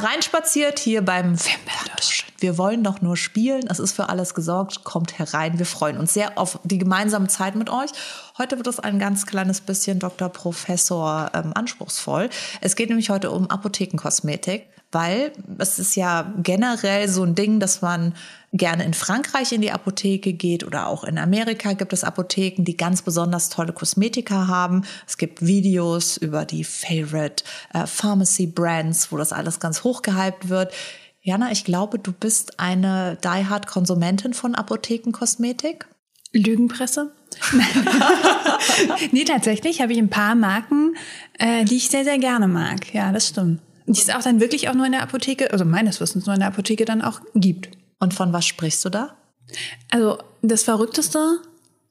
hereinspaziert hier beim Filmplausch. Wir wollen doch nur spielen. Es ist für alles gesorgt. Kommt herein. Wir freuen uns sehr auf die gemeinsame Zeit mit euch. Heute wird es ein ganz kleines bisschen Dr. Professor ähm, anspruchsvoll. Es geht nämlich heute um Apothekenkosmetik, weil es ist ja generell so ein Ding, dass man gerne in Frankreich in die Apotheke geht oder auch in Amerika gibt es Apotheken, die ganz besonders tolle Kosmetika haben. Es gibt Videos über die Favorite äh, Pharmacy Brands, wo das alles ganz hochgehypt wird. Jana, ich glaube, du bist eine diehard Konsumentin von Apothekenkosmetik. Lügenpresse? nee, tatsächlich habe ich ein paar Marken, äh, die ich sehr, sehr gerne mag. Ja, das stimmt. Die es auch dann wirklich auch nur in der Apotheke, also meines Wissens nur in der Apotheke dann auch gibt. Und von was sprichst du da? Also das Verrückteste,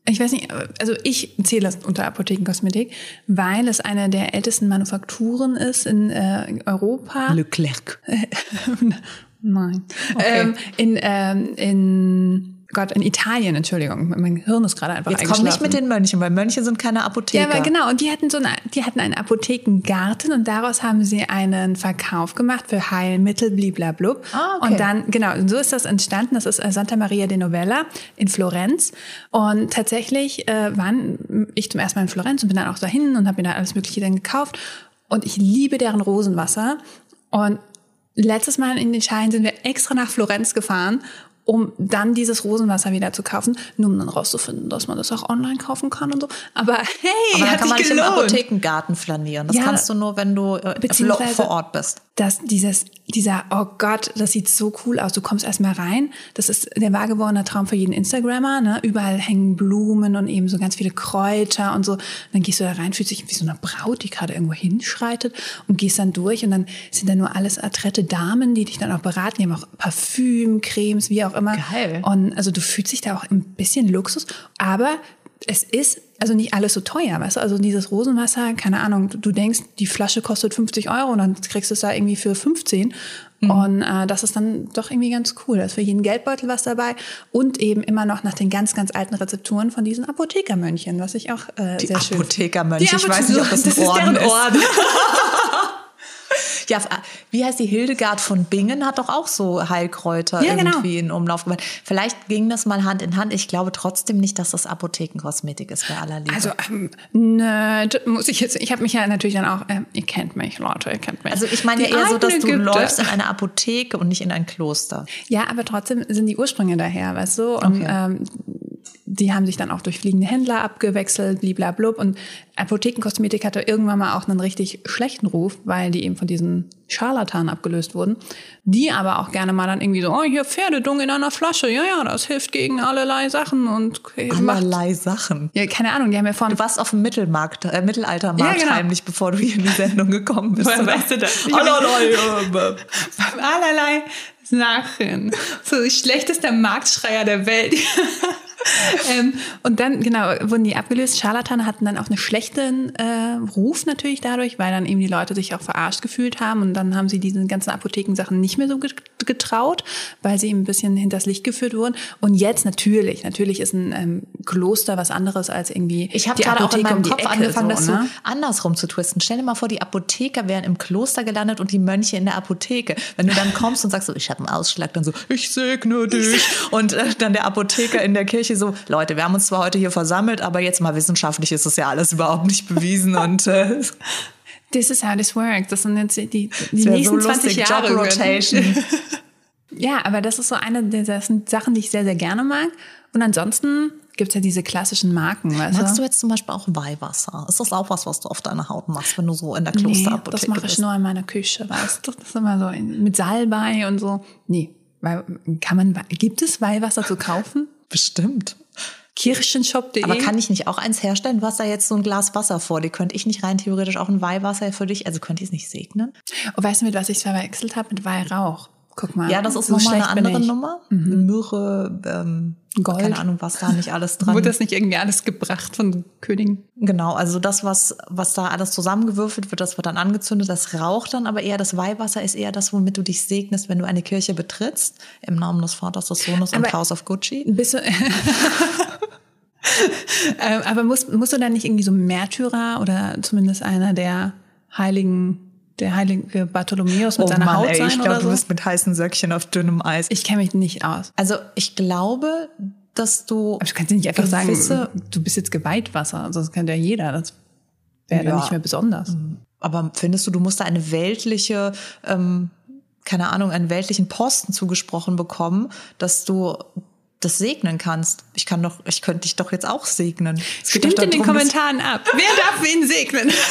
ich weiß nicht, also ich zähle das unter Apothekenkosmetik, weil es eine der ältesten Manufakturen ist in äh, Europa. Leclerc. Nein. Okay. Ähm, in, ähm, in Gott, in Italien, Entschuldigung, mein Hirn ist gerade einfach Jetzt komm nicht mit den Mönchen, weil Mönche sind keine Apotheker. Ja, aber genau, und die hatten so eine, die hatten einen Apothekengarten und daraus haben sie einen Verkauf gemacht für Heilmittel, bliblablub. Ah, okay. Und dann, genau, so ist das entstanden. Das ist äh, Santa Maria de Novella in Florenz. Und tatsächlich äh, waren ich zum ersten Mal in Florenz und bin dann auch dahin und habe mir da alles Mögliche dann gekauft. Und ich liebe deren Rosenwasser. Und letztes Mal in Italien sind wir extra nach Florenz gefahren um dann dieses Rosenwasser wieder zu kaufen, nur um dann rauszufinden, dass man das auch online kaufen kann und so. Aber hey, Aber hat kann man sich nicht gelohnt. im Apothekengarten flanieren. Das Ja. kannst du nur, wenn du äh, vor Ort bist. Dass dieses, dieser, oh Gott, das sieht so cool aus. Du kommst erstmal rein. Das ist der wahrgewordene Traum für jeden Instagrammer. Ne? Überall hängen Blumen und eben so ganz viele Kräuter und so. Und dann gehst du da rein, fühlst dich wie so eine Braut, die gerade irgendwo hinschreitet und gehst dann durch und dann sind da nur alles adrette Damen, die dich dann auch beraten. Die haben auch Parfüm, Cremes, wie auch immer. Geil. Und also du fühlst dich da auch ein bisschen Luxus, aber es ist also nicht alles so teuer, weißt du? Also dieses Rosenwasser, keine Ahnung, du, denkst, die Flasche kostet 50 Euro und dann kriegst du es da irgendwie für 15. Und äh, das ist dann doch irgendwie ganz cool. Da ist für jeden Geldbeutel was dabei und eben immer noch nach den ganz, ganz alten Rezepturen von diesen Apothekermönchen, was ich auch äh, Die sehr schön Apothekermönche. Die Ich weiß nicht, ob das ein das ist Orden deren ist. Orden. Ja, wie heißt die Hildegard von Bingen hat doch auch so Heilkräuter Ja, genau. irgendwie in Umlauf gebracht. Vielleicht ging das mal Hand in Hand. Ich glaube trotzdem nicht, dass das Apothekenkosmetik ist bei aller Liebe. Also, ähm, ne, muss ich jetzt, ich habe mich ja natürlich dann auch, ähm, ihr kennt mich, Leute, ihr kennt mich. Also ich meine ja eher so, dass du Ägypter. läufst in eine Apotheke und nicht in ein Kloster. Ja, aber trotzdem sind die Ursprünge daher, weißt du? Und Okay. ähm, die haben sich dann auch durch fliegende Händler abgewechselt, bliblablub. Und Apothekenkosmetik hatte irgendwann mal auch einen richtig schlechten Ruf, weil die eben von diesen Scharlatanen abgelöst wurden. Die aber auch gerne mal dann irgendwie so, oh, hier Pferdedung in einer Flasche. Ja, ja, das hilft gegen allerlei Sachen und. Allerlei Sachen. Ja, keine Ahnung, die haben ja von. Du warst auf dem Mittelmarkt, äh, Mittelaltermarkt Ja, genau. heimlich, bevor du hier in die Sendung gekommen bist. Woher weißt du das? Allerlei. äh, allerlei Sachen. So schlechtester Marktschreier der Welt. ähm, und dann, genau, wurden die abgelöst. Scharlatane hatten dann auch einen schlechten äh, Ruf natürlich dadurch, weil dann eben die Leute sich auch verarscht gefühlt haben. Und dann haben sie diese ganzen Apothekensachen nicht mehr so get- getraut, weil sie eben ein bisschen hinters Licht geführt wurden. Und jetzt natürlich, natürlich ist ein ähm, Kloster was anderes als irgendwie Ich habe gerade auch in meinem um Kopf Ecke, angefangen, das so ne? andersrum zu twisten. Stell dir mal vor, die Apotheker wären im Kloster gelandet und die Mönche in der Apotheke. Wenn du dann kommst und sagst so, ich habe einen Ausschlag, dann so, ich segne dich. Und äh, dann der Apotheker in der Kirche so, Leute, wir haben uns zwar heute hier versammelt, aber jetzt mal wissenschaftlich ist das ja alles überhaupt nicht bewiesen. Und äh, This is how this works. Das sind jetzt die, die wär nächsten 20 Jahre. Job Rotation. Ja, aber das ist so eine der Sachen, die ich sehr, sehr gerne mag. Und ansonsten gibt's ja diese klassischen Marken, weißt Magst du? jetzt zum Beispiel auch Weihwasser? Ist das auch was, was du auf deiner Haut machst, wenn du so in der Nee, Klosterapotheke das mache ich bist? nur in meiner Küche, weißt du? Das ist immer so in, mit Salbei und so. Nee, weil, kann man, gibt es Weihwasser zu kaufen? Bestimmt. Kirchenshop.de. Aber kann ich nicht auch eins herstellen? Du hast da jetzt so ein Glas Wasser vor dir. Könnte ich nicht rein theoretisch auch ein Weihwasser für dich? Also könnte ich es nicht segnen? Und weißt du, mit was ich verwechselt habe? Mit Weihrauch. Guck mal. Ja, das ist so nochmal eine andere. Nummer. Myrrhe, ähm, Gold. keine Ahnung, was da nicht alles dran Wurde das nicht irgendwie alles gebracht von Königen? Genau, also das, was, was da alles zusammengewürfelt wird, das wird dann angezündet, das raucht dann, aber eher das Weihwasser ist eher das, womit du dich segnest, wenn du eine Kirche betrittst, im Namen des Vaters, des Sohnes und Aber- House of Gucci. Bist du, Ähm, aber musst, musst du dann nicht irgendwie so Märtyrer oder zumindest einer der heiligen der heilige Bartholomäus mit oh seiner Mann, Haut ey, sein ich glaube, so? du bist mit heißen Söckchen auf dünnem Eis. Ich kenne mich nicht aus. also ich glaube, dass du. Aber du kannst nicht einfach sagen, du bist jetzt Geweihwasser. Also das kann ja jeder. Das wäre Ja. dann nicht mehr besonders. Aber findest du, du musst da eine weltliche, ähm, keine Ahnung, einen weltlichen Posten zugesprochen bekommen, dass du das segnen kannst? Ich kann doch, ich könnte dich doch jetzt auch segnen. Stimmt in den Kommentaren ab. Wer darf wen segnen?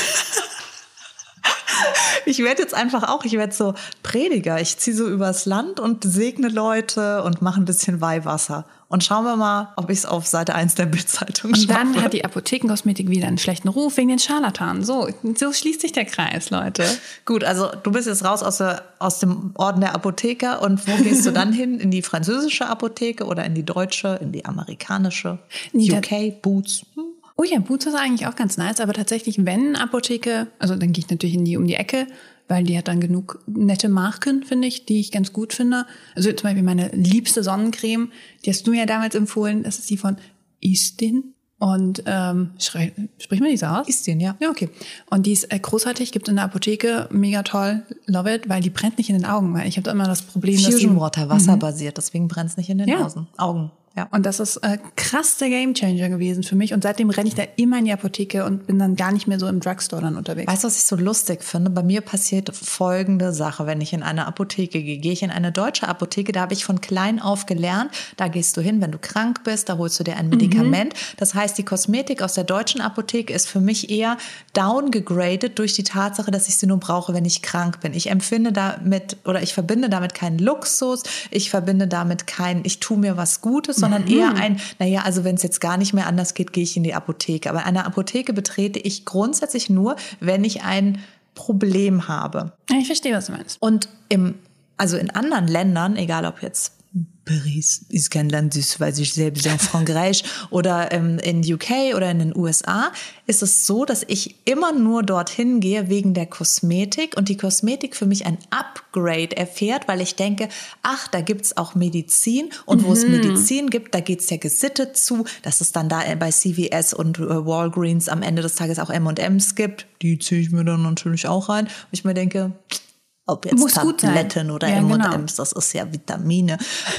Ich werde jetzt einfach auch, ich werde so Prediger. Ich ziehe so übers Land und segne Leute und mache ein bisschen Weihwasser. Und schauen wir mal, ob ich es auf Seite 1 der Bildzeitung Und schaffe. dann hat die Apothekenkosmetik wieder einen schlechten Ruf wegen den Scharlatanen. So, so schließt sich der Kreis, Leute. Gut, also du bist jetzt raus aus, der, aus dem Orden der Apotheker und wo gehst du dann hin? In die französische Apotheke oder in die deutsche, in die amerikanische? Nee, UK, Boots? Hm. Oh ja, Boots ist eigentlich auch ganz nice, aber tatsächlich, wenn Apotheke, also dann gehe ich natürlich in die um die Ecke, weil die hat dann genug nette Marken, finde ich, die ich ganz gut finde. Also zum Beispiel meine liebste Sonnencreme, die hast du mir ja damals empfohlen, das ist die von Istin. Und ähm, schrei, sprich mal die so aus? Istin, ja. Ja, okay. Und die ist äh, großartig, gibt in der Apotheke, mega toll, love it, weil die brennt nicht in den Augen, weil ich habe da immer das Problem, dass Fusion die, Water, wasserbasiert, deswegen brennt es nicht in den Ja. Augen. Ja. Und das ist äh, krass der Gamechanger gewesen für mich. Und seitdem renne ich da immer in die Apotheke und bin dann gar nicht mehr so im Drugstore dann unterwegs. Weißt du, was ich so lustig finde? Bei mir passiert folgende Sache, wenn ich in eine Apotheke gehe. Gehe ich in eine deutsche Apotheke, da habe ich von klein auf gelernt, da gehst du hin, wenn du krank bist, da holst du dir ein Medikament. Das heißt, die Kosmetik aus der deutschen Apotheke ist für mich eher downgegradet durch die Tatsache, dass ich sie nur brauche, wenn ich krank bin. Ich empfinde damit oder ich verbinde damit keinen Luxus, ich verbinde damit kein, ich tue mir was Gutes, sondern eher ein, naja, also wenn es jetzt gar nicht mehr anders geht, gehe ich in die Apotheke. Aber eine Apotheke betrete ich grundsätzlich nur, wenn ich ein Problem habe. Ich verstehe, was du meinst. Und im, also in anderen Ländern, egal ob jetzt Paris ist kein Land, das weiß ich selbst in Frankreich oder ähm, in UK oder in den USA, ist es so, dass ich immer nur dorthin gehe wegen der Kosmetik und die Kosmetik für mich ein Upgrade erfährt, weil ich denke, ach, da gibt's auch Medizin und wo es Medizin gibt, da geht's ja gesittet zu, dass es dann da bei CVS und äh, Walgreens am Ende des Tages auch M&M's gibt. Die ziehe ich mir dann natürlich auch rein. Und ich mir denke, ob jetzt Muss. Tabletten oder Ja, M&M's, genau. das ist ja Vitamine.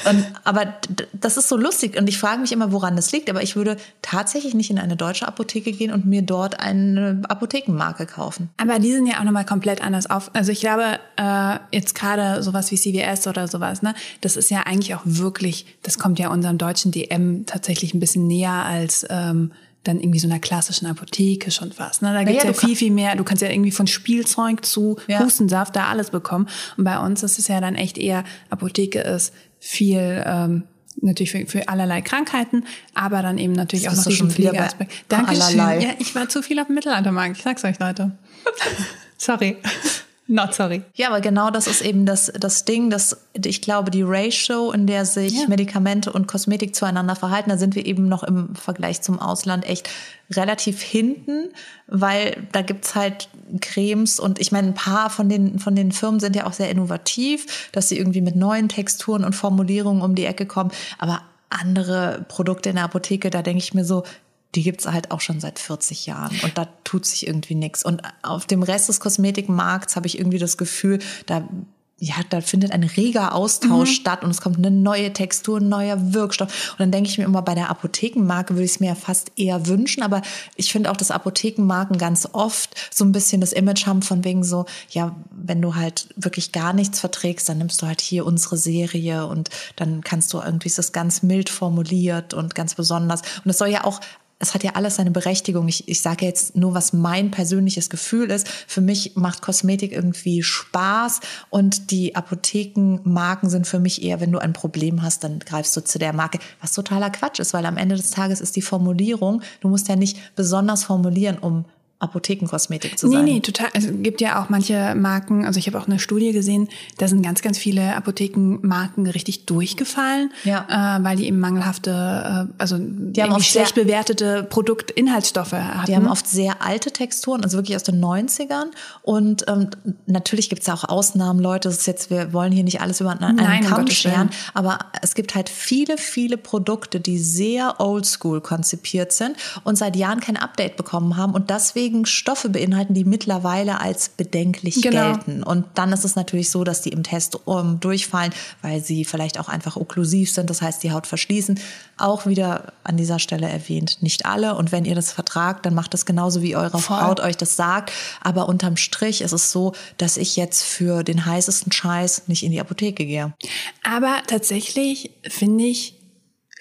Und, aber das ist so lustig und ich frage mich immer, woran das liegt. Aber ich würde tatsächlich nicht in eine deutsche Apotheke gehen und mir dort eine Apothekenmarke kaufen. Aber die sind ja auch nochmal komplett anders auf. Also ich glaube, äh, jetzt gerade sowas wie CVS oder sowas, ne, das ist ja eigentlich auch wirklich, das kommt ja unserem deutschen DM tatsächlich ein bisschen näher als ähm, dann irgendwie so einer klassischen Apotheke schon fast. Ne? Da gibt's ja, ja, kann- viel, viel mehr. Du kannst ja irgendwie von Spielzeug zu Ja. Hustensaft da alles bekommen. Und bei uns ist es ja dann echt eher, Apotheke ist viel... Ähm, Natürlich für, für allerlei Krankheiten, aber dann eben natürlich Jetzt auch noch du diesen Pflegeaspekt. Dankeschön. allerlei. Ja, ich war zu viel auf dem Mittelaltermarkt. Ich sag's euch, Leute. sorry. Not sorry. Ja, aber genau das ist eben das, das Ding, dass ich glaube, die Ratio, in der sich Ja. Medikamente und Kosmetik zueinander verhalten, da sind wir eben noch im Vergleich zum Ausland echt relativ hinten, weil da gibt's halt Cremes und ich meine, ein paar von den, von den Firmen sind ja auch sehr innovativ, dass sie irgendwie mit neuen Texturen und Formulierungen um die Ecke kommen, aber andere Produkte in der Apotheke, da denke ich mir so, die gibt's halt auch schon seit 40 Jahren und da tut sich irgendwie nichts. Und auf dem Rest des Kosmetikmarkts habe ich irgendwie das Gefühl, da ja, da findet ein reger Austausch statt und es kommt eine neue Textur, ein neuer Wirkstoff. Und dann denke ich mir immer, bei der Apothekenmarke würde ich es mir ja fast eher wünschen, aber ich finde auch, dass Apothekenmarken ganz oft so ein bisschen das Image haben von wegen so, ja, wenn du halt wirklich gar nichts verträgst, dann nimmst du halt hier unsere Serie und dann kannst du irgendwie, ist das ganz mild formuliert und ganz besonders. Und es soll ja auch es hat ja alles seine Berechtigung. Ich, ich sage jetzt nur, was mein persönliches Gefühl ist. Für mich macht Kosmetik irgendwie Spaß und die Apothekenmarken sind für mich eher, wenn du ein Problem hast, dann greifst du zu der Marke, was totaler Quatsch ist, weil am Ende des Tages ist die Formulierung, du musst ja nicht besonders formulieren, um Apothekenkosmetik zu Nee, sein. nee, total. Es gibt ja auch manche Marken, also ich habe auch eine Studie gesehen, da sind ganz, ganz viele Apothekenmarken richtig durchgefallen, Ja. äh, weil die eben mangelhafte, äh, also die haben oft sehr- schlecht bewertete Produktinhaltsstoffe hatten. Die haben oft sehr alte Texturen, also wirklich aus den 90ern. Und ähm, natürlich gibt es ja auch Ausnahmen, Leute. Das ist jetzt, wir wollen hier nicht alles über einen Nein, Kamm scheren, aber es gibt halt viele, viele Produkte, die sehr oldschool konzipiert sind und seit Jahren kein Update bekommen haben und deswegen dagegen Stoffe beinhalten, die mittlerweile als bedenklich genau. gelten. Und dann ist es natürlich so, dass die im Test um, durchfallen, weil sie vielleicht auch einfach okklusiv sind, das heißt die Haut verschließen. Auch wieder an dieser Stelle erwähnt, nicht alle. Und wenn ihr das vertragt, dann macht es genauso, wie eure Voll. Haut euch das sagt. Aber unterm Strich ist es so, dass ich jetzt für den heißesten Scheiß nicht in die Apotheke gehe. Aber tatsächlich finde ich,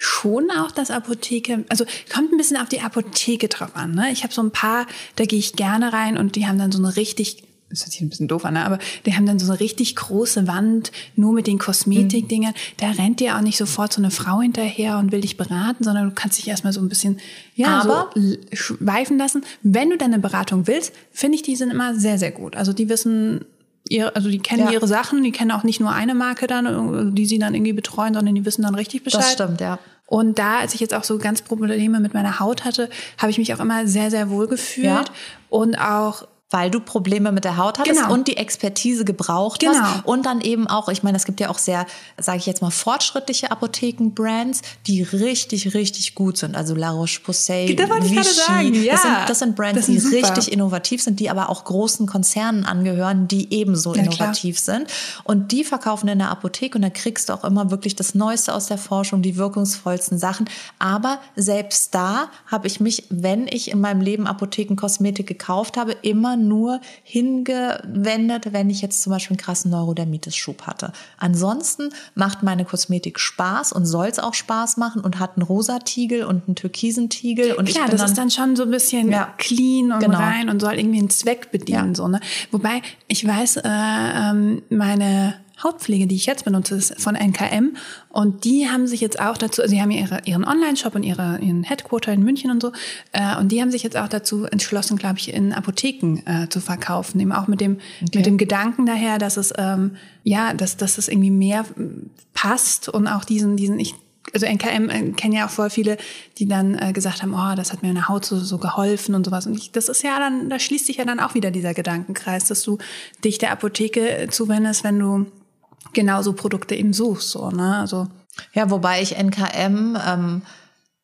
schon auch das Apotheke, also kommt ein bisschen auf die Apotheke drauf an. Ne? Ich habe so ein paar, da gehe ich gerne rein und die haben dann so eine richtig das hört sich ein bisschen doof an, ne? aber die haben dann so eine richtig große Wand, nur mit den Kosmetikdingern. Mhm. Da rennt dir auch nicht sofort so eine Frau hinterher und will dich beraten, sondern du kannst dich erstmal so ein bisschen, ja, aber so schweifen lassen. Wenn du deine Beratung willst, finde ich, die sind immer sehr, sehr gut. Also die wissen, ihre, also die kennen ja. ihre Sachen, die kennen auch nicht nur eine Marke dann, die sie dann irgendwie betreuen, sondern die wissen dann richtig Bescheid. Das stimmt, ja. Und da, als ich jetzt auch so ganz Probleme mit meiner Haut hatte, habe ich mich auch immer sehr, sehr wohl gefühlt ja. und auch weil du Probleme mit der Haut hattest genau. und die Expertise gebraucht genau. hast. Und dann eben auch, ich meine, es gibt ja auch sehr, sage ich jetzt mal, fortschrittliche Apotheken-Brands, die richtig, richtig gut sind. Also La Roche-Posay, da wollte ich gerade sagen. Ja, das, sind, das sind Brands, das die super. richtig innovativ sind, die aber auch großen Konzernen angehören, die ebenso ja, innovativ klar. sind. Und die verkaufen in der Apotheke und da kriegst du auch immer wirklich das Neueste aus der Forschung, die wirkungsvollsten Sachen. Aber selbst da habe ich mich, wenn ich in meinem Leben Apothekenkosmetik gekauft habe, immer nur hingewendet, wenn ich jetzt zum Beispiel einen krassen Neurodermitis-Schub hatte. Ansonsten macht meine Kosmetik Spaß und soll es auch Spaß machen und hat einen rosa Tiegel und einen türkisen Tiegel. Und Klar, das dann, ist dann schon so ein bisschen ja, clean und genau. rein und soll irgendwie einen Zweck bedienen. Ja. So, ne? Wobei, ich weiß, äh, ähm, meine Hautpflege, die ich jetzt benutze, ist von NKM. Und die haben sich jetzt auch dazu, also sie haben ihre, ihren Online-Shop und ihre, ihren Headquarter in München und so. Äh, und die haben sich jetzt auch dazu entschlossen, glaube ich, in Apotheken äh, zu verkaufen. Eben auch mit dem, okay. mit dem Gedanken daher, dass es, ähm, ja, dass, dass es irgendwie mehr passt und auch diesen, diesen, ich also NKM äh, kennen ja auch voll viele, die dann äh, gesagt haben, oh, das hat mir in der Haut so, so geholfen und sowas. Und ich, das ist ja dann, da schließt sich ja dann auch wieder dieser Gedankenkreis, dass du dich der Apotheke zuwendest, wenn du genauso Produkte eben suchst. So, ne? also, ja, wobei ich NKM ähm,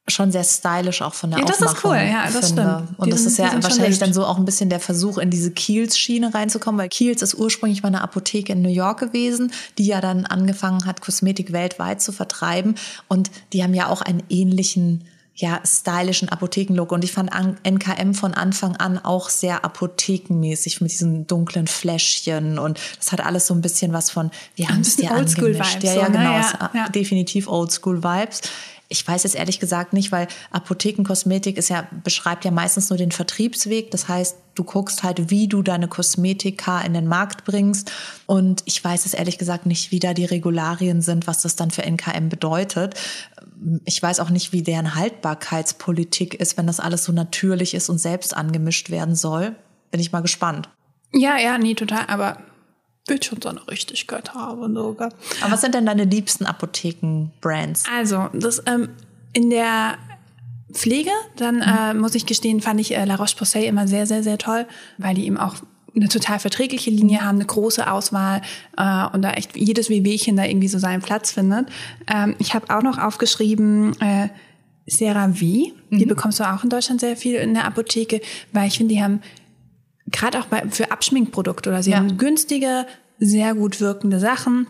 schon sehr stylisch auch von der ja, das ist cool, ja, das finde. stimmt. Und die das sind, ist ja wahrscheinlich dann so auch ein bisschen der Versuch, in diese Kiels-Schiene reinzukommen, weil Kiels ist ursprünglich mal eine Apotheke in New York gewesen, die ja dann angefangen hat, Kosmetik weltweit zu vertreiben. Und die haben ja auch einen ähnlichen ja, stylischen Apothekenlook. Und ich fand NKM von Anfang an auch sehr apothekenmäßig mit diesen dunklen Fläschchen. Und das hat alles so ein bisschen was von, wir haben es dir angemischt. Ja, ja, genau. Ja, ja. Definitiv Oldschool-Vibes. Ich weiß es ehrlich gesagt nicht, weil Apothekenkosmetik ist ja, beschreibt ja meistens nur den Vertriebsweg. Das heißt, du guckst halt, wie du deine Kosmetika in den Markt bringst. Und ich weiß es ehrlich gesagt nicht, wie da die Regularien sind, was das dann für NKM bedeutet. Ich weiß auch nicht, wie deren Haltbarkeitspolitik ist, wenn das alles so natürlich ist und selbst angemischt werden soll. Bin ich mal gespannt. Ja, ja, nie total. Aber wird schon seine Richtigkeit haben sogar. Aber was sind denn deine liebsten Apotheken-Brands? Also, das ähm, in der Pflege, dann äh, muss ich gestehen, fand ich äh, La Roche-Posay immer sehr, sehr, sehr toll, weil die eben auch eine total verträgliche Linie haben, eine große Auswahl äh, und da echt jedes Wehwehchen da irgendwie so seinen Platz findet. Ähm, ich habe auch noch aufgeschrieben, äh, CeraVe, mhm. die bekommst du auch in Deutschland sehr viel in der Apotheke, weil ich finde, die haben gerade auch bei, für Abschminkprodukte oder sie ja. haben günstige, sehr gut wirkende Sachen.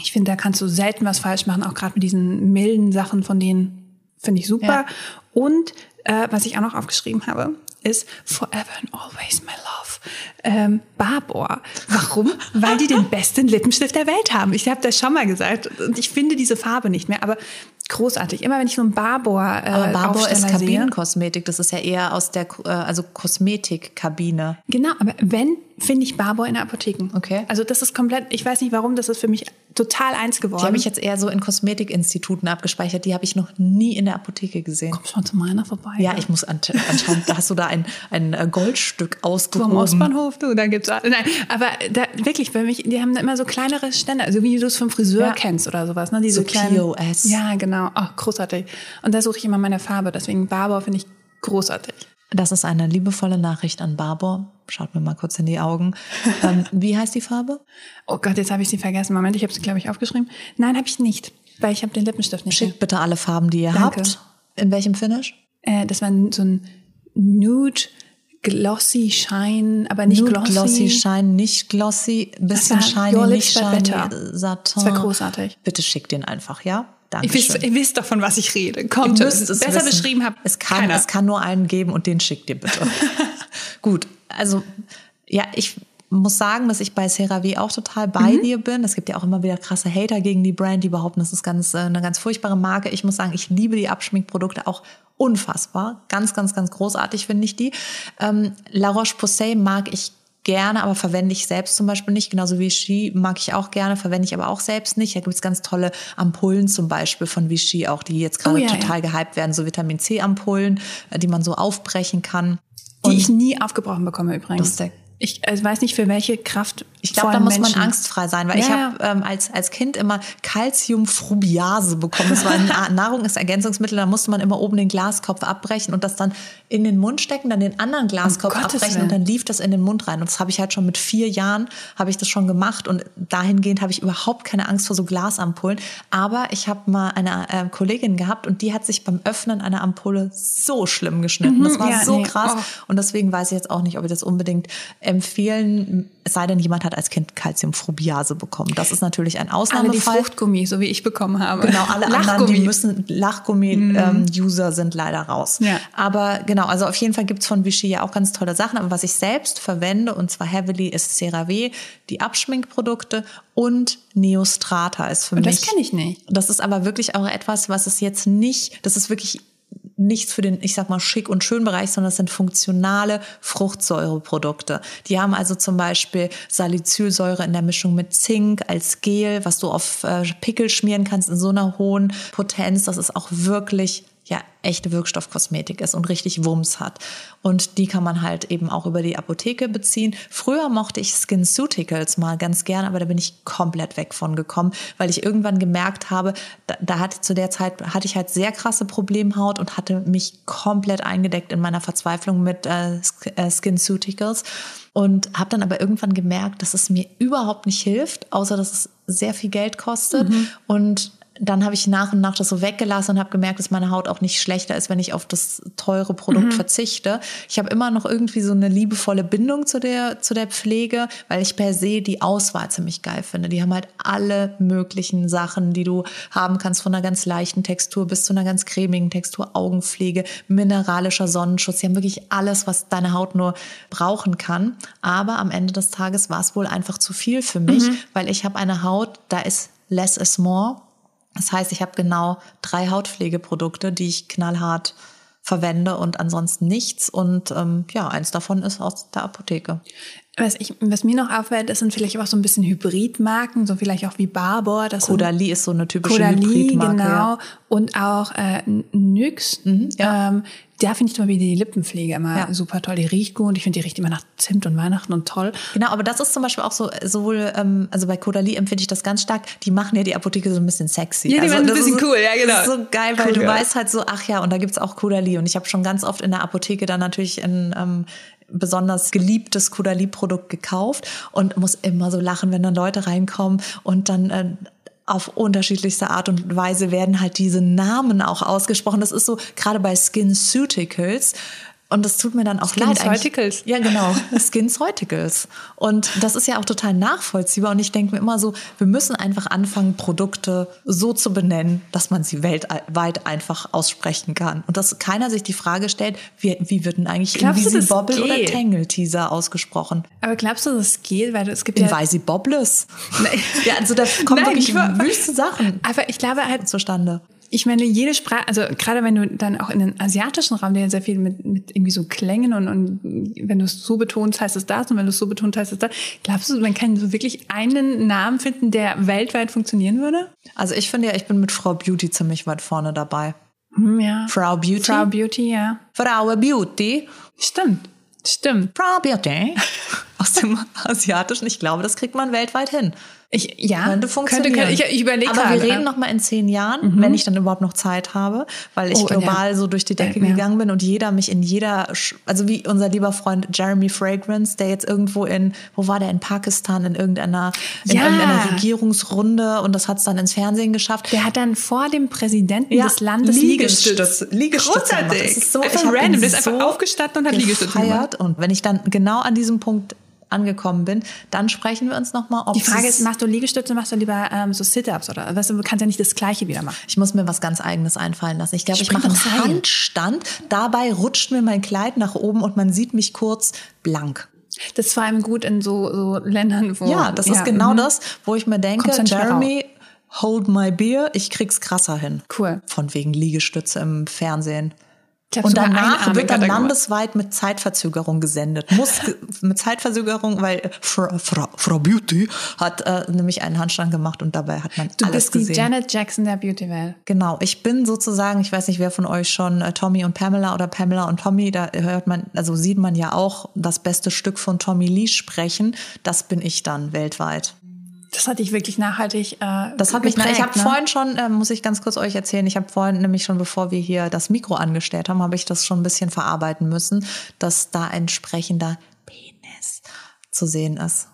Ich finde, da kannst du selten was falsch machen, auch gerade mit diesen milden Sachen, von denen finde ich super. Ja. Und äh, was ich auch noch aufgeschrieben habe, ist Forever and Always My Love. Ähm, Barbour. Warum? Weil die den besten Lippenstift der Welt haben. Ich habe das schon mal gesagt. Und ich finde diese Farbe nicht mehr. Aber großartig. Immer wenn ich so ein Barbour äh, Aber Barbour ist Kabinenkosmetik. Das ist ja eher aus der äh, also Kosmetikkabine. Genau, aber wenn finde ich Barbour in der Apotheken. Okay. Also das ist komplett, ich weiß nicht warum, das ist für mich total eins geworden. Die habe ich jetzt eher so in Kosmetikinstituten abgespeichert. Die habe ich noch nie in der Apotheke gesehen. Komm schon zu meiner vorbei. Ja, ja. ich muss anscheinend, da hast du da ein, ein äh, Goldstück ausgehoben. Vom Ostbahnhof, du, da gibt's, nein, aber da, wirklich, für mich, die haben immer so kleinere Ständer, so wie du es vom Friseur ja. kennst oder sowas, ne? Diese so kleinen, POS. Ja, genau. Oh, großartig. Und da suche ich immer meine Farbe, deswegen Barbour finde ich großartig. Das ist eine liebevolle Nachricht an Barbour. Schaut mir mal kurz in die Augen. Ähm, wie heißt die Farbe? Oh Gott, jetzt habe ich sie vergessen. Moment, ich habe sie, glaube ich, aufgeschrieben. Nein, habe ich nicht, weil ich habe den Lippenstift nicht. Schickt bitte alle Farben, die ihr Danke. habt. In welchem Finish? Äh, das war so ein Nude Glossy Shine, aber nicht Nude glossy. glossy Shine, nicht glossy, bisschen shiny, nicht shiny. Satin. Das war großartig. Bitte schick den einfach, ja? Dankeschön. ihr wisst doch, von was ich rede. Kommt, Ihr müsst es besser wissen. beschrieben habt es kann, keiner. es kann nur einen geben und den schickt ihr bitte. Gut, also ja, ich muss sagen, dass ich bei CeraVe auch total bei Mhm. dir bin. Es gibt ja auch immer wieder krasse Hater gegen die Brand, die behaupten, das ist ganz, äh, eine ganz furchtbare Marke. Ich muss sagen, ich liebe die Abschminkprodukte auch unfassbar. Ganz, ganz, ganz großartig finde ich die. Ähm, La Roche-Posay mag ich gerne, aber verwende ich selbst zum Beispiel nicht. Genauso wie Vichy mag ich auch gerne, verwende ich aber auch selbst nicht. Da gibt es ganz tolle Ampullen zum Beispiel von Vichy auch, die jetzt gerade Oh ja, total gehypt werden, so Vitamin C-Ampullen, äh, die man so aufbrechen kann. die ich nie aufgebrochen bekomme übrigens. Der- ich äh, weiß nicht, für welche Kraft. Ich glaube, da muss Menschen. man angstfrei sein, weil ich Ja, habe ähm, als, als Kind immer Calciumfrubiase bekommen. Das war ein Na- Nahrungsergänzungsmittel, da musste man immer oben den Glaskopf abbrechen und das dann in den Mund stecken, dann den anderen Glaskopf Um abbrechen und dann lief das in den Mund rein. Und das habe ich halt schon mit vier Jahren, habe ich das schon gemacht und dahingehend habe ich überhaupt keine Angst vor so Glasampullen. Aber ich habe mal eine äh, Kollegin gehabt und die hat sich beim Öffnen einer Ampulle so schlimm geschnitten. das war Mhm, ja, so nee, krass. oh. Und deswegen weiß ich jetzt auch nicht, ob ich das unbedingt empfehlen, es sei denn, jemand hat als Kind Calciumphrobiase bekommen. Das ist natürlich ein alle die Ausnahmefall. Fruchtgummi, so wie ich bekommen habe. Genau, alle anderen, Lachgummi. Mhm. die müssen, Lachgummi-User sind leider raus. Ja. Aber genau, also auf jeden Fall gibt's von Vichy ja auch ganz tolle Sachen. Aber was ich selbst verwende, und zwar heavily, ist CeraVe, die Abschminkprodukte und Neostrata ist für Und mich. das kenne ich nicht. Das ist aber wirklich auch etwas, was es jetzt nicht, das ist wirklich nichts für den, ich sag mal, schick und schön Bereich, sondern das sind funktionale Fruchtsäureprodukte. Die haben also zum Beispiel Salicylsäure in der Mischung mit Zink als Gel, was du auf äh, Pickel schmieren kannst in so einer hohen Potenz. Das ist auch wirklich ja echte Wirkstoffkosmetik ist und richtig Wumms hat. Und die kann man halt eben auch über die Apotheke beziehen. Früher mochte ich SkinCeuticals mal ganz gern, aber da bin ich komplett weg von gekommen, weil ich irgendwann gemerkt habe, da, da hatte zu der Zeit hatte ich halt sehr krasse Problemhaut und hatte mich komplett eingedeckt in meiner Verzweiflung mit äh, äh, SkinCeuticals und habe dann aber irgendwann gemerkt, dass es mir überhaupt nicht hilft, außer dass es sehr viel Geld kostet und dann habe ich nach und nach das so weggelassen und habe gemerkt, dass meine Haut auch nicht schlechter ist, wenn ich auf das teure Produkt verzichte. Ich habe immer noch irgendwie so eine liebevolle Bindung zu der, zu der Pflege, weil ich per se die Auswahl ziemlich geil finde. Die haben halt alle möglichen Sachen, die du haben kannst, von einer ganz leichten Textur bis zu einer ganz cremigen Textur, Augenpflege, mineralischer Sonnenschutz. Die haben wirklich alles, was deine Haut nur brauchen kann. Aber am Ende des Tages war es wohl einfach zu viel für mich, weil ich habe eine Haut, da ist less is more. Das heißt, ich habe genau drei Hautpflegeprodukte, die ich knallhart verwende und ansonsten nichts. Und ähm, ja, eins davon ist aus der Apotheke. Was, ich, was mir noch auffällt, das sind vielleicht auch so ein bisschen Hybridmarken, so vielleicht auch wie Barbour. Das Caudalie ist so eine typische Caudalie, Hybridmarke. genau. ja. Und auch äh, NYX. ja. ähm, da finde ich zum Beispiel die Lippenpflege immer Ja. super toll. Die riecht gut. Ich finde, die riecht immer nach Zimt und Weihnachten und toll. Genau, aber das ist zum Beispiel auch so, sowohl, ähm, also bei Caudalie empfinde ich das ganz stark, die machen ja die Apotheke so ein bisschen sexy. Ja, die also machen ein bisschen ist, cool, ja, genau. Das ist so geil, weil Cool, du ja. weißt halt so, ach ja, und da gibt's auch Caudalie. Und ich habe schon ganz oft in der Apotheke dann natürlich ein ähm, besonders geliebtes Caudalie-Produkt gekauft und muss immer so lachen, wenn dann Leute reinkommen und dann äh, auf unterschiedlichste Art und Weise werden halt diese Namen auch ausgesprochen. Das ist so gerade bei SkinCeuticals. Und das tut mir dann auch leid. eigentlich. SkinCeuticals. Ja, genau. SkinCeuticals. Und das ist ja auch total nachvollziehbar. Und ich denke mir immer so, wir müssen einfach anfangen, Produkte so zu benennen, dass man sie weltweit einfach aussprechen kann. Und dass keiner sich die Frage stellt, wie, wie wird denn eigentlich Glaubst Invisi Bobble oder geht? Tangle Teaser ausgesprochen? Aber glaubst du, das geht? Weil es gibt ja... Invisi Bobbles. Ja, also da kommen Nein, wirklich wüste Sachen Aber ich glaube halt, zustande. Ich meine, jede Sprache, also gerade wenn du dann auch in den asiatischen Raum, der ja sehr viel mit, mit irgendwie so Klängen und, und wenn du es so betonst, heißt es das und wenn du es so betonst, heißt es das. Glaubst du, man kann so wirklich einen Namen finden, der weltweit funktionieren würde? Also ich finde ja, ich bin mit Frau Beauty ziemlich weit vorne dabei. Hm, ja. Frau Beauty. Frau Beauty, ja. Frau Beauty. Stimmt. Stimmt. Frau Beauty. aus dem Asiatischen. Ich glaube, das kriegt man weltweit hin. Ich, ja, könnte funktionieren. Könnte, könnte, ich, ich überlege Aber wir reden noch mal in zehn Jahren, mhm. wenn ich dann überhaupt noch Zeit habe, weil ich oh, global ja. so durch die Decke ja. gegangen bin und jeder mich in jeder, also wie unser lieber Freund Jeremy Fragrance, der jetzt irgendwo in, wo war der, in Pakistan, in irgendeiner, in irgendeiner Regierungsrunde und das hat es dann ins Fernsehen geschafft. Der hat dann vor dem Präsidenten des Landes Liegestütz. Liegestütz Großartig. Das ist so einfach random. Der ist einfach aufgestanden und hat Liegestütz gemacht. Und wenn ich dann genau an diesem Punkt angekommen bin, dann sprechen wir uns nochmal. Die Frage ist, machst du Liegestütze, machst du lieber ähm, so Sit-ups oder weißt du, du kannst ja nicht das Gleiche wieder machen. Ich muss mir was ganz Eigenes einfallen lassen. Ich glaube, ich, ich mache einen Handstand. Dabei rutscht mir mein Kleid nach oben und man sieht mich kurz blank. Das ist vor allem gut in so, so Ländern, wo. Ja, das ja, ist genau -hmm. das, wo ich mir denke, Jeremy, hold my beer, ich krieg's krasser hin. Cool. Von wegen Liegestütze im Fernsehen. Und danach wird dann landesweit mit Zeitverzögerung gesendet. Muss mit Zeitverzögerung, weil Frau, Frau, Frau Beauty hat äh, nämlich einen Handstand gemacht und dabei hat man du alles gesehen. Du bist die Janet Jackson der Beauty-Welt. Genau, ich bin sozusagen, ich weiß nicht, wer von euch schon äh, Tommy und Pamela oder Pamela und Tommy, da hört man, also sieht man ja auch das beste Stück von Tommy Lee sprechen. Das bin ich dann weltweit. Das hatte ich wirklich nachhaltig. Äh, das hat mich. Geprägt, ich habe ne? vorhin schon, äh, muss ich ganz kurz euch erzählen. Ich habe vorhin nämlich schon, bevor wir hier das Mikro angestellt haben, habe ich das schon ein bisschen verarbeiten müssen, dass da entsprechender Penis zu sehen ist.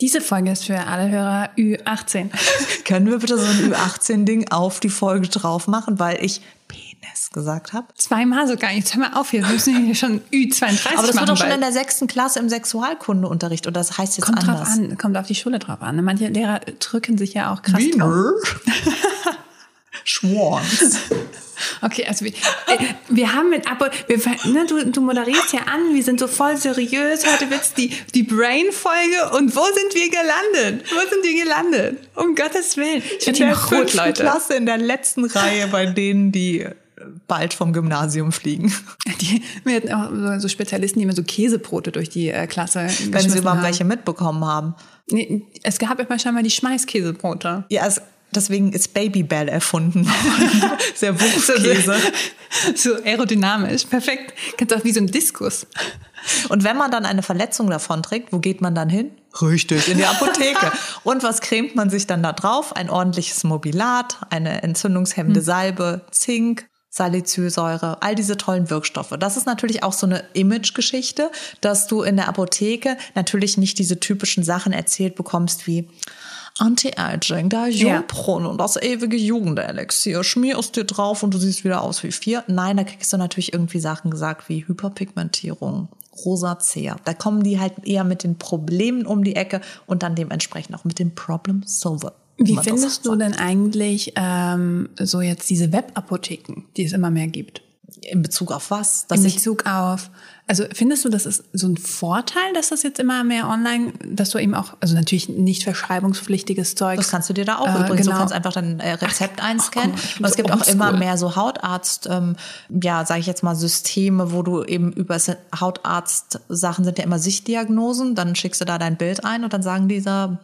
Diese Folge ist für alle Hörer Ü18. Können wir bitte so ein Ü18-Ding auf die Folge drauf machen, weil ich Penis gesagt habe? Zweimal sogar. Jetzt hör mal auf, wir müssen hier schon Ü32 Aber das wird doch schon in der sechsten Klasse im Sexualkundeunterricht oder das heißt jetzt kommt anders? Drauf an, kommt auf die Schule drauf an. Manche Lehrer drücken sich ja auch krass Wiener? drauf. Schwans. Okay, also wir, äh, wir haben mit Abo, wir, ne, du, du moderierst ja an, wir sind so voll seriös, heute wird's die, die Brain-Folge und wo sind wir gelandet? Wo sind wir gelandet? Um Gottes Willen. Ich bin in der rot, Leute. Klasse in der letzten Reihe bei denen, die bald vom Gymnasium fliegen. Die, wir hatten auch so Spezialisten, die immer so Käsebrote durch die äh, Klasse Wenn sie überhaupt welche mitbekommen haben. Nee, es gab immer schon mal die Schmeißkäsebrote. Ja, es, Deswegen ist Babybell erfunden worden. Sehr Wuchskäse. So, aerodynamisch. Perfekt. Ganz auch wie so ein Diskus. Und wenn man dann eine Verletzung davon trägt, wo geht man dann hin? Richtig, in die Apotheke. Und was cremt man sich dann da drauf? Ein ordentliches Mobilat, eine entzündungshemmende hm. Salbe, Zink, Salicylsäure, all diese tollen Wirkstoffe. Das ist natürlich auch so eine Image-Geschichte, dass du in der Apotheke natürlich nicht diese typischen Sachen erzählt bekommst wie Anti-Aging, der Jungbrunn ja. und das ewige Jugendelixier. Schmier es dir drauf und du siehst wieder aus wie vier. Nein, da kriegst du natürlich irgendwie Sachen gesagt wie Hyperpigmentierung, Rosacea. Da kommen die halt eher mit den Problemen um die Ecke und dann dementsprechend auch mit dem Problem Solver. Wie findest du denn eigentlich ähm, so jetzt diese Webapotheken, die es immer mehr gibt? In Bezug auf was? Dass In Bezug auf also findest du, das ist so ein Vorteil, dass das jetzt immer mehr online, dass du eben auch, also natürlich nicht verschreibungspflichtiges Zeug. Das kannst du dir da auch äh, übrigens. Genau. Du kannst einfach dein äh, Rezept Ach, einscannen. Ach, und es gibt auch immer mehr so Hautarzt, ähm, ja, sage ich jetzt mal, Systeme, wo du eben über Hautarzt, Sachen sind ja immer Sichtdiagnosen, dann schickst du da dein Bild ein und dann sagen dieser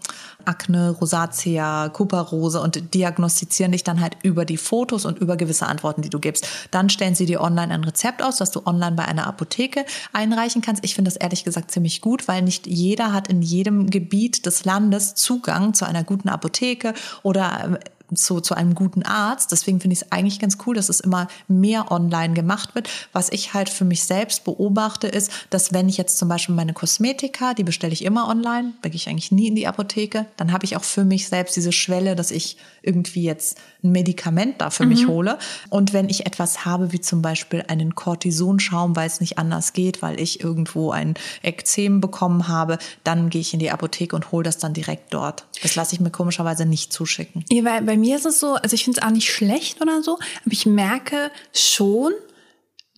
Akne, Rosacea, Kuparose und diagnostizieren dich dann halt über die Fotos und über gewisse Antworten, die du gibst. Dann stellen sie dir online ein Rezept aus, das du online bei einer Apotheke einreichen kannst. Ich finde das ehrlich gesagt ziemlich gut, weil nicht jeder hat in jedem Gebiet des Landes Zugang zu einer guten Apotheke oder ähm, zu, zu einem guten Arzt. Deswegen finde ich es eigentlich ganz cool, dass es immer mehr online gemacht wird. Was ich halt für mich selbst beobachte, ist, dass wenn ich jetzt zum Beispiel meine Kosmetika, die bestelle ich immer online, da gehe ich eigentlich nie in die Apotheke, dann habe ich auch für mich selbst diese Schwelle, dass ich irgendwie jetzt ein Medikament da für mhm. mich hole. Und wenn ich etwas habe, wie zum Beispiel einen Cortisonschaum, weil es nicht anders geht, weil ich irgendwo ein Ekzem bekommen habe, dann gehe ich in die Apotheke und hole das dann direkt dort. Das lasse ich mir komischerweise nicht zuschicken. Ja, weil bei mir ist es so, also ich finde es auch nicht schlecht oder so, aber ich merke schon,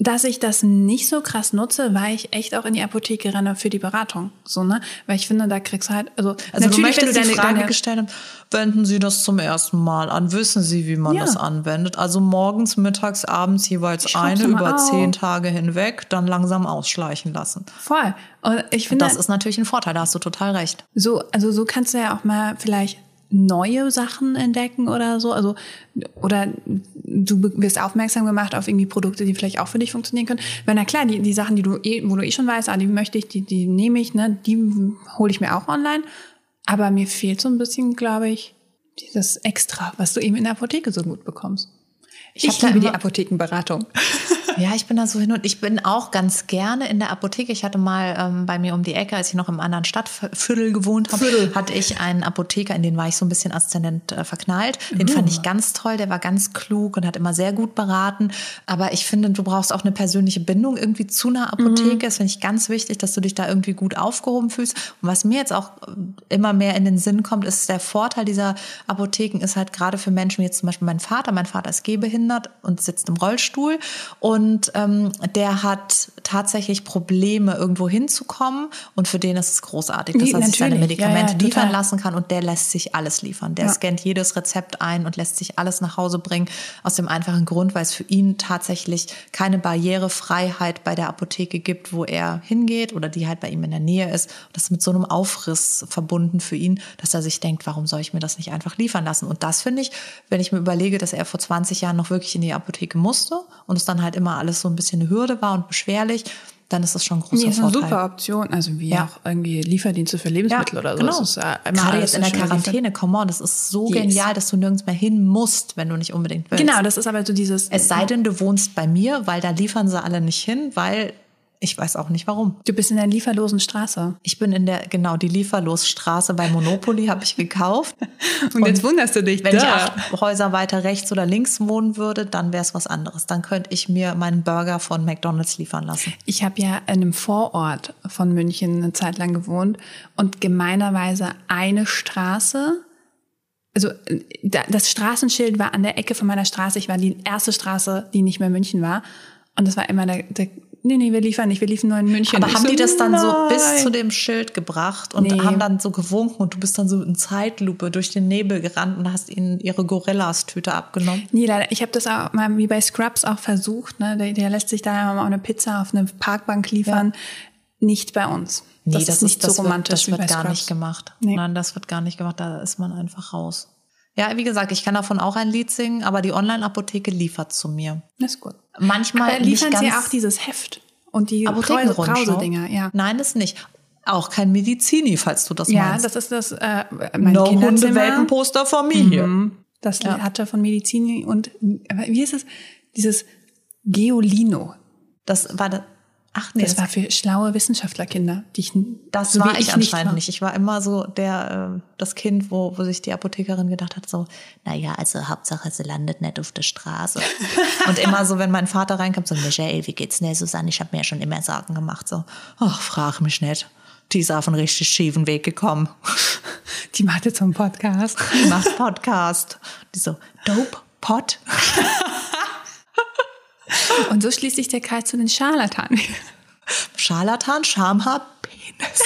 dass ich das nicht so krass nutze, weil ich echt auch in die Apotheke renne für die Beratung. So, ne? Weil ich finde, da kriegst du halt, also, also natürlich, wenn du deine, Frage deine, gestellt hast, wenden Sie das zum ersten Mal an, wissen Sie, wie man ja. das anwendet. Also morgens, mittags, abends jeweils eine über auf. zehn Tage hinweg, dann langsam ausschleichen lassen. Voll. Und ich finde. Das ist natürlich ein Vorteil, da hast du total recht. So, also so kannst du ja auch mal vielleicht neue Sachen entdecken oder so. Also, oder du wirst aufmerksam gemacht auf irgendwie Produkte, die vielleicht auch für dich funktionieren können. Weil na klar, die, die Sachen, die du eh, wo du eh schon weißt, ah, die möchte ich, die, die nehme ich, ne, die hole ich mir auch online. Aber mir fehlt so ein bisschen, glaube ich, dieses Extra, was du eben in der Apotheke so gut bekommst. Ich, ich liebe die Apothekenberatung. Ja, ich bin da so hin und ich bin auch ganz gerne in der Apotheke. Ich hatte mal ähm, bei mir um die Ecke, als ich noch im anderen Stadtviertel gewohnt habe, hatte ich einen Apotheker, in den war ich so ein bisschen Aszendent äh, verknallt. Den uh. fand ich ganz toll, der war ganz klug und hat immer sehr gut beraten. Aber ich finde, du brauchst auch eine persönliche Bindung irgendwie zu einer Apotheke. Mhm. Das finde ich ganz wichtig, dass du dich da irgendwie gut aufgehoben fühlst. Und was mir jetzt auch immer mehr in den Sinn kommt, ist der Vorteil dieser Apotheken ist halt gerade für Menschen wie jetzt zum Beispiel mein Vater. Mein Vater ist gehbehindert und sitzt im Rollstuhl und und ähm, der hat tatsächlich Probleme, irgendwo hinzukommen. Und für den ist es großartig, dass er sich seine Medikamente ja, ja, liefern lassen kann. Und der lässt sich alles liefern. Der ja. scannt jedes Rezept ein und lässt sich alles nach Hause bringen. Aus dem einfachen Grund, weil es für ihn tatsächlich keine Barrierefreiheit bei der Apotheke gibt, wo er hingeht oder die halt bei ihm in der Nähe ist. Das ist mit so einem Aufriss verbunden für ihn, dass er sich denkt, warum soll ich mir das nicht einfach liefern lassen? Und das finde ich, wenn ich mir überlege, dass er vor 20 Jahren noch wirklich in die Apotheke musste und es dann halt immer alles so ein bisschen eine Hürde war und beschwerlich, dann ist das schon ein großer nee, ist eine super Option. Also wie ja. auch irgendwie Lieferdienste für Lebensmittel ja, oder so. Genau. Das ist ja Gerade jetzt in der Quarantäne, come on, das ist so yes. genial, dass du nirgends mehr hin musst, wenn du nicht unbedingt willst. Genau, das ist aber so dieses. Es sei denn, du wohnst bei mir, weil da liefern sie alle nicht hin, weil ich weiß auch nicht warum. Du bist in der lieferlosen Straße. Ich bin in der, genau, die Lieferlosstraße bei Monopoly habe ich gekauft. Und, Und, jetzt wunderst du dich. Wenn da. ich acht Häuser weiter rechts oder links wohnen würde, dann wäre es was anderes. Dann könnte ich mir meinen Burger von McDonalds liefern lassen. Ich habe ja in einem Vorort von München eine Zeit lang gewohnt und gemeinerweise eine Straße also das Straßenschild war an der Ecke von meiner Straße. Ich war die erste Straße, die nicht mehr München war. Und das war immer der, der nee, nee, wir liefern nicht, wir liefern nur in München. Aber haben so, die das dann nein. so bis zu dem Schild gebracht und nee. haben dann so gewunken und du bist dann so in Zeitlupe durch den Nebel gerannt und hast ihnen ihre Gorillas-Tüte abgenommen? Nee, leider. Ich habe das auch mal wie bei Scrubs auch versucht. Ne? Der, der lässt sich da mal eine Pizza auf eine Parkbank liefern. Ja. Nicht bei uns. Nee, das, das ist nicht ist, so romantisch. Wird, das wird gar Scrubs. nicht gemacht. Nee. Nein, das wird gar nicht gemacht. Da ist man einfach raus. Ja, wie gesagt, ich kann davon auch ein Lied singen, aber die Online-Apotheke liefert zu mir. Das ist gut. Manchmal aber liefern sie auch dieses Heft und die Brause-Dinger, ja. Nein, das nicht. Auch kein Medizini, falls du das ja, meinst. Ja, das ist das äh, mein no Hundewelpenposter von mir hier. Mhm. Das ja. hatte von Medizini und wie ist es? Dieses Geolino. Das war das Ach nee, das, war für schlaue Wissenschaftlerkinder, die ich Das so war ich, ich anscheinend nicht, nicht, Ich war immer so der äh, das Kind, wo, wo sich die Apothekerin gedacht hat, so, naja, also Hauptsache sie landet nicht auf der Straße. und immer so, wenn mein Vater reinkam, so, Michael, wie geht's denn Susanne? Ich habe mir ja schon immer Sorgen gemacht. So, ach, frag mich nicht. Die ist auf einen richtig schiefen Weg gekommen. Die macht jetzt so einen Podcast. Die macht Podcast. Die so, Dope Pot. Und so schließt sich der Kreis zu den Scharlatanen. Scharlatan, Schamhaar, Penis.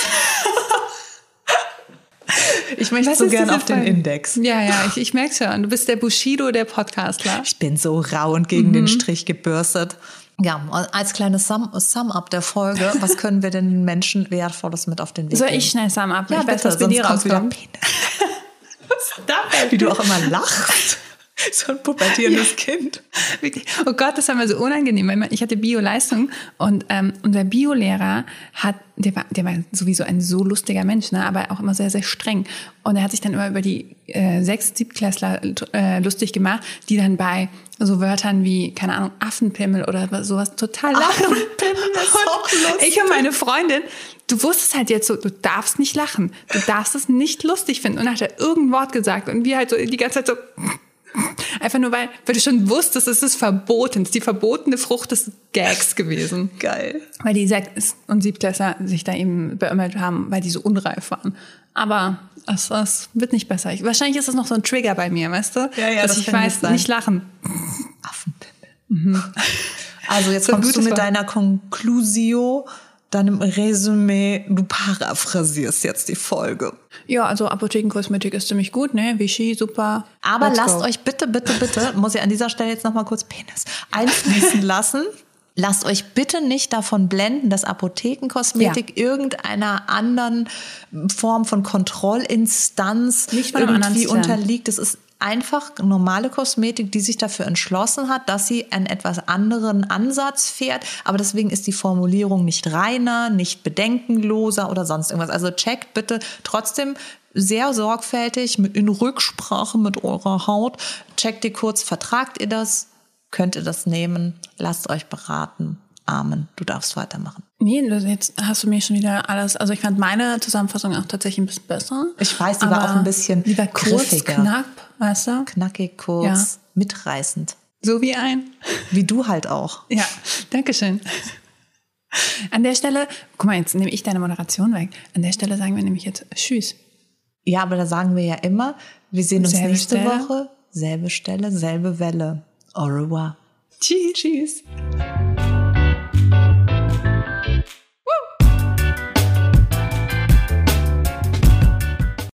Ich möchte Was so gern auf den Index. Ja, ja, ich, ich merke schon. Du bist der Bushido der Podcastler. Ich bin so rau und gegen mhm. den Strich gebürstet. Ja, als kleines Sum-Up Sum der Folge, was können wir den Menschen Wertvolles mit auf den Weg Soll geben? Soll ich schnell Sum-Up? Ja, ich bitte, weiß, was bei dir rauskommt. Wie du auch immer lachst. So ein pubertierendes ja. Kind. Wirklich. Oh Gott, das war mir so unangenehm. Weil ich hatte Bio-Leistung und ähm, unser Biolehrer hat, der war, der war sowieso ein so lustiger Mensch, ne, aber auch immer sehr, sehr streng. Und er hat sich dann immer über die äh, sechs, siebtklässler äh, lustig gemacht, die dann bei so Wörtern wie, keine Ahnung, Affenpimmel oder sowas total lachen. Affenpimmel ist auch lustig. Ich und meine Freundin, du wusstest halt jetzt so, du darfst nicht lachen. Du darfst es nicht lustig finden. Und dann hat er irgendein Wort gesagt und wir halt so die ganze Zeit so Einfach nur, weil, weil du schon wusstest, es ist verboten. Es ist die verbotene Frucht des Gags gewesen. Geil. Weil die Sechs- und Siebtklässler sich da eben beömmelt haben, weil die so unreif waren. Aber es, es wird nicht besser. Ich, wahrscheinlich ist das noch so ein Trigger bei mir, weißt du? Ja, ja, dass das ich weiß, nicht lachen. Affenpimmel. Mhm. Also jetzt kommst du mit deiner Conclusio deinem Resümee, du paraphrasierst jetzt die Folge. Ja, also Apothekenkosmetik ist ziemlich gut, ne? Vichy, super. Aber Let's lasst go. euch bitte, bitte, bitte, muss ich an dieser Stelle jetzt nochmal kurz Penis einfließen lassen. Lasst euch bitte nicht davon blenden, dass Apothekenkosmetik ja. irgendeiner anderen Form von Kontrollinstanz irgendwie unterliegt. Es ist einfach normale Kosmetik, die sich dafür entschlossen hat, dass sie einen etwas anderen Ansatz fährt. Aber deswegen ist die Formulierung nicht reiner, nicht bedenkenloser oder sonst irgendwas. Also checkt bitte trotzdem sehr sorgfältig in Rücksprache mit eurer Haut. Checkt ihr kurz, vertragt ihr das? könnt ihr das nehmen, lasst euch beraten. Amen. Du darfst weitermachen. Nee, jetzt hast du mir schon wieder alles. Also ich fand meine Zusammenfassung auch tatsächlich ein bisschen besser. Ich weiß, die war auch ein bisschen die war kurz, griffiger. knapp, weißt du? Knackig, kurz, ja. mitreißend. So wie ein. Wie du halt auch. Ja, danke schön. An der Stelle, guck mal, jetzt nehme ich deine Moderation weg. An der Stelle sagen wir nämlich jetzt Tschüss. Ja, aber da sagen wir ja immer, wir sehen uns selbe nächste Stelle. Woche, selbe Stelle, selbe Welle. Au revoir. Tschüss. Tschüss.